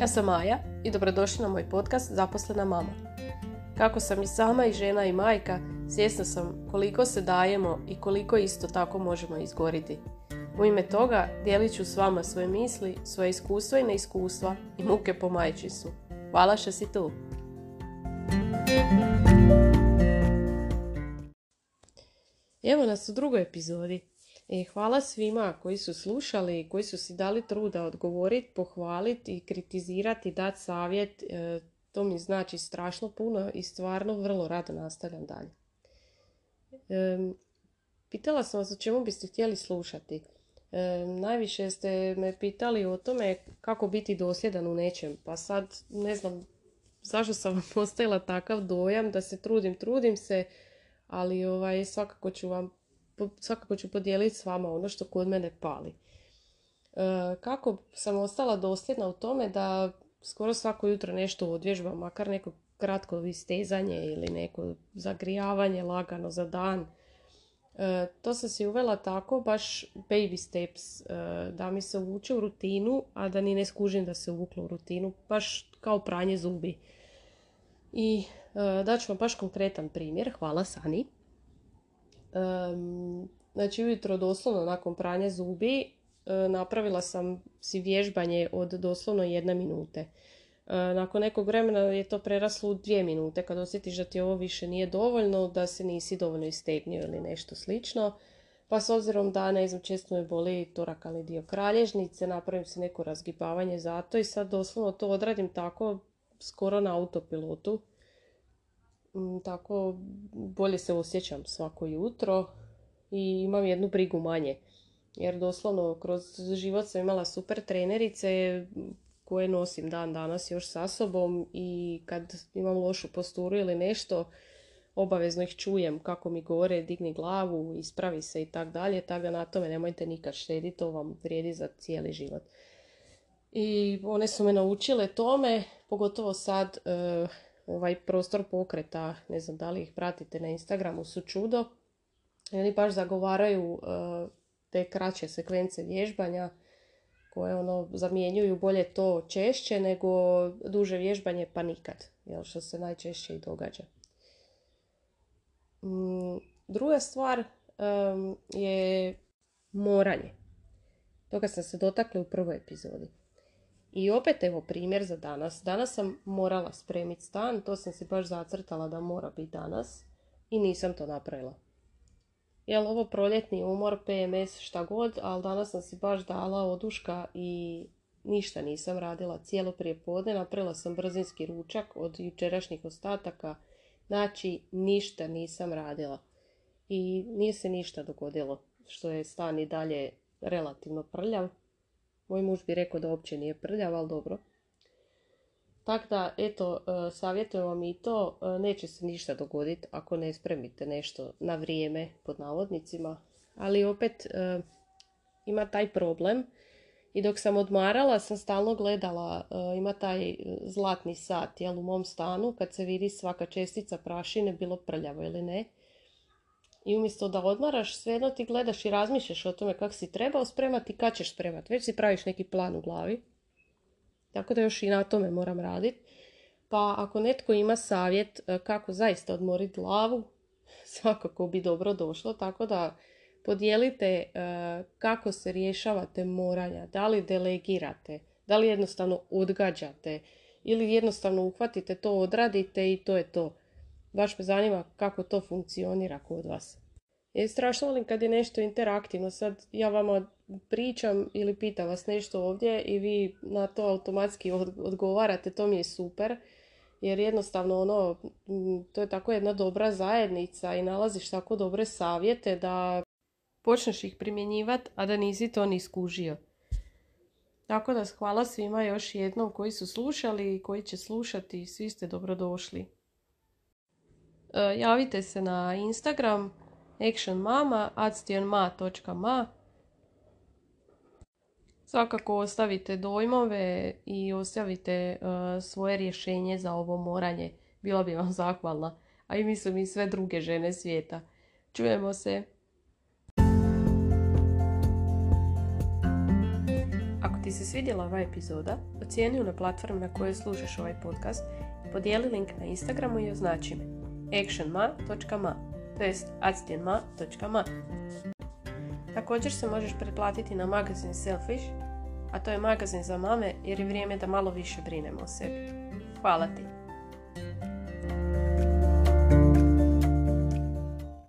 Ja sam Maja i dobrodošli na moj podcast Zaposlena mama. Kako sam i sama i žena i majka, svjesna sam koliko se dajemo i koliko isto tako možemo izgoriti. U ime toga dijelit ću s vama svoje misli, svoje iskustva i neiskustva i muke po majčinstvu. Hvala što si tu! Evo nas u drugoj epizodi. E, hvala svima koji su slušali, koji su si dali truda odgovoriti, pohvaliti i kritizirati, dati savjet. E, to mi znači strašno puno i stvarno vrlo rado nastavljam dalje. E, pitala sam vas o čemu biste htjeli slušati. E, najviše ste me pitali o tome kako biti dosljedan u nečem. Pa sad ne znam zašto sam vam postavila takav dojam da se trudim, trudim se, ali ovaj, svakako ću vam svakako ću podijeliti s vama ono što kod mene pali. E, kako sam ostala dosljedna u tome da skoro svako jutro nešto odvježbam, makar neko kratko istezanje ili neko zagrijavanje lagano za dan. E, to sam si uvela tako, baš baby steps, e, da mi se uvuče u rutinu, a da ni ne skužim da se uvuklo u rutinu, baš kao pranje zubi. I daću vam baš konkretan primjer, hvala Sani. Znači ujutro doslovno nakon pranja zubi e, napravila sam si vježbanje od doslovno jedne minute. E, nakon nekog vremena je to preraslo u dvije minute kad osjetiš da ti ovo više nije dovoljno, da se nisi dovoljno istegnio ili nešto slično. Pa s obzirom da ne znam često me boli torakalni dio kralježnice, napravim se neko razgibavanje zato i sad doslovno to odradim tako skoro na autopilotu. Mm, tako bolje se osjećam svako jutro i imam jednu brigu manje. Jer doslovno kroz život sam imala super trenerice koje nosim dan danas još sa sobom i kad imam lošu posturu ili nešto, obavezno ih čujem kako mi govore, digni glavu, ispravi se i tak dalje, tako da na tome nemojte nikad štediti, to vam vrijedi za cijeli život. I one su me naučile tome, pogotovo sad eh, ovaj prostor pokreta, ne znam da li ih pratite na Instagramu, su čudo. I oni baš zagovaraju uh, te kraće sekvence vježbanja koje ono zamjenjuju bolje to češće nego duže vježbanje pa nikad, jel, što se najčešće i događa. Mm, druga stvar je moranje. Toga sam se dotakla u prvoj epizodi. I opet evo primjer za danas. Danas sam morala spremiti stan, to sam si baš zacrtala da mora biti danas i nisam to napravila. Jel ovo proljetni umor, PMS, šta god, ali danas sam si baš dala oduška i ništa nisam radila cijelo prije podne. Napravila sam brzinski ručak od jučerašnjih ostataka, znači ništa nisam radila. I nije se ništa dogodilo, što je stan i dalje relativno prljav. Moj muž bi rekao da uopće nije prljav, ali dobro. Tako da, eto, e, savjetujem vam i to, e, neće se ništa dogoditi ako ne spremite nešto na vrijeme, pod navodnicima. Ali opet e, ima taj problem. I dok sam odmarala, sam stalno gledala, ima taj zlatni sat, jel, u mom stanu, kad se vidi svaka čestica prašine, bilo prljavo ili ne. I umjesto da odmaraš, svejedno ti gledaš i razmišljaš o tome kako si trebao spremati i kad ćeš spremati. Već si praviš neki plan u glavi. Tako da još i na tome moram raditi. Pa ako netko ima savjet e, kako zaista odmoriti glavu, svakako bi dobro došlo. Tako da podijelite e, kako se rješavate moranja. Da li delegirate, da li jednostavno odgađate ili jednostavno uhvatite to, odradite i to je to. Baš me zanima kako to funkcionira kod vas. Je strašno volim kad je nešto interaktivno. Sad ja vama pričam ili pitam vas nešto ovdje i vi na to automatski odgovarate. To mi je super. Jer jednostavno ono, to je tako jedna dobra zajednica i nalaziš tako dobre savjete da počneš ih primjenjivati, a da nisi to ni skužio. Tako da hvala svima još jednom koji su slušali i koji će slušati. Svi ste dobrodošli. E, javite se na Instagram actionmama adstionma.ma Svakako ostavite dojmove i ostavite e, svoje rješenje za ovo moranje. Bila bi vam zahvalna, a i mislim i sve druge žene svijeta. Čujemo se! ti se svidjela ova epizoda, ocijeni ju na platformi na kojoj slušaš ovaj podcast podijeli link na Instagramu i označi me actionma.ma to jest actionma.ma Također se možeš pretplatiti na magazin Selfish, a to je magazin za mame jer je vrijeme da malo više brinemo o sebi. Hvala ti!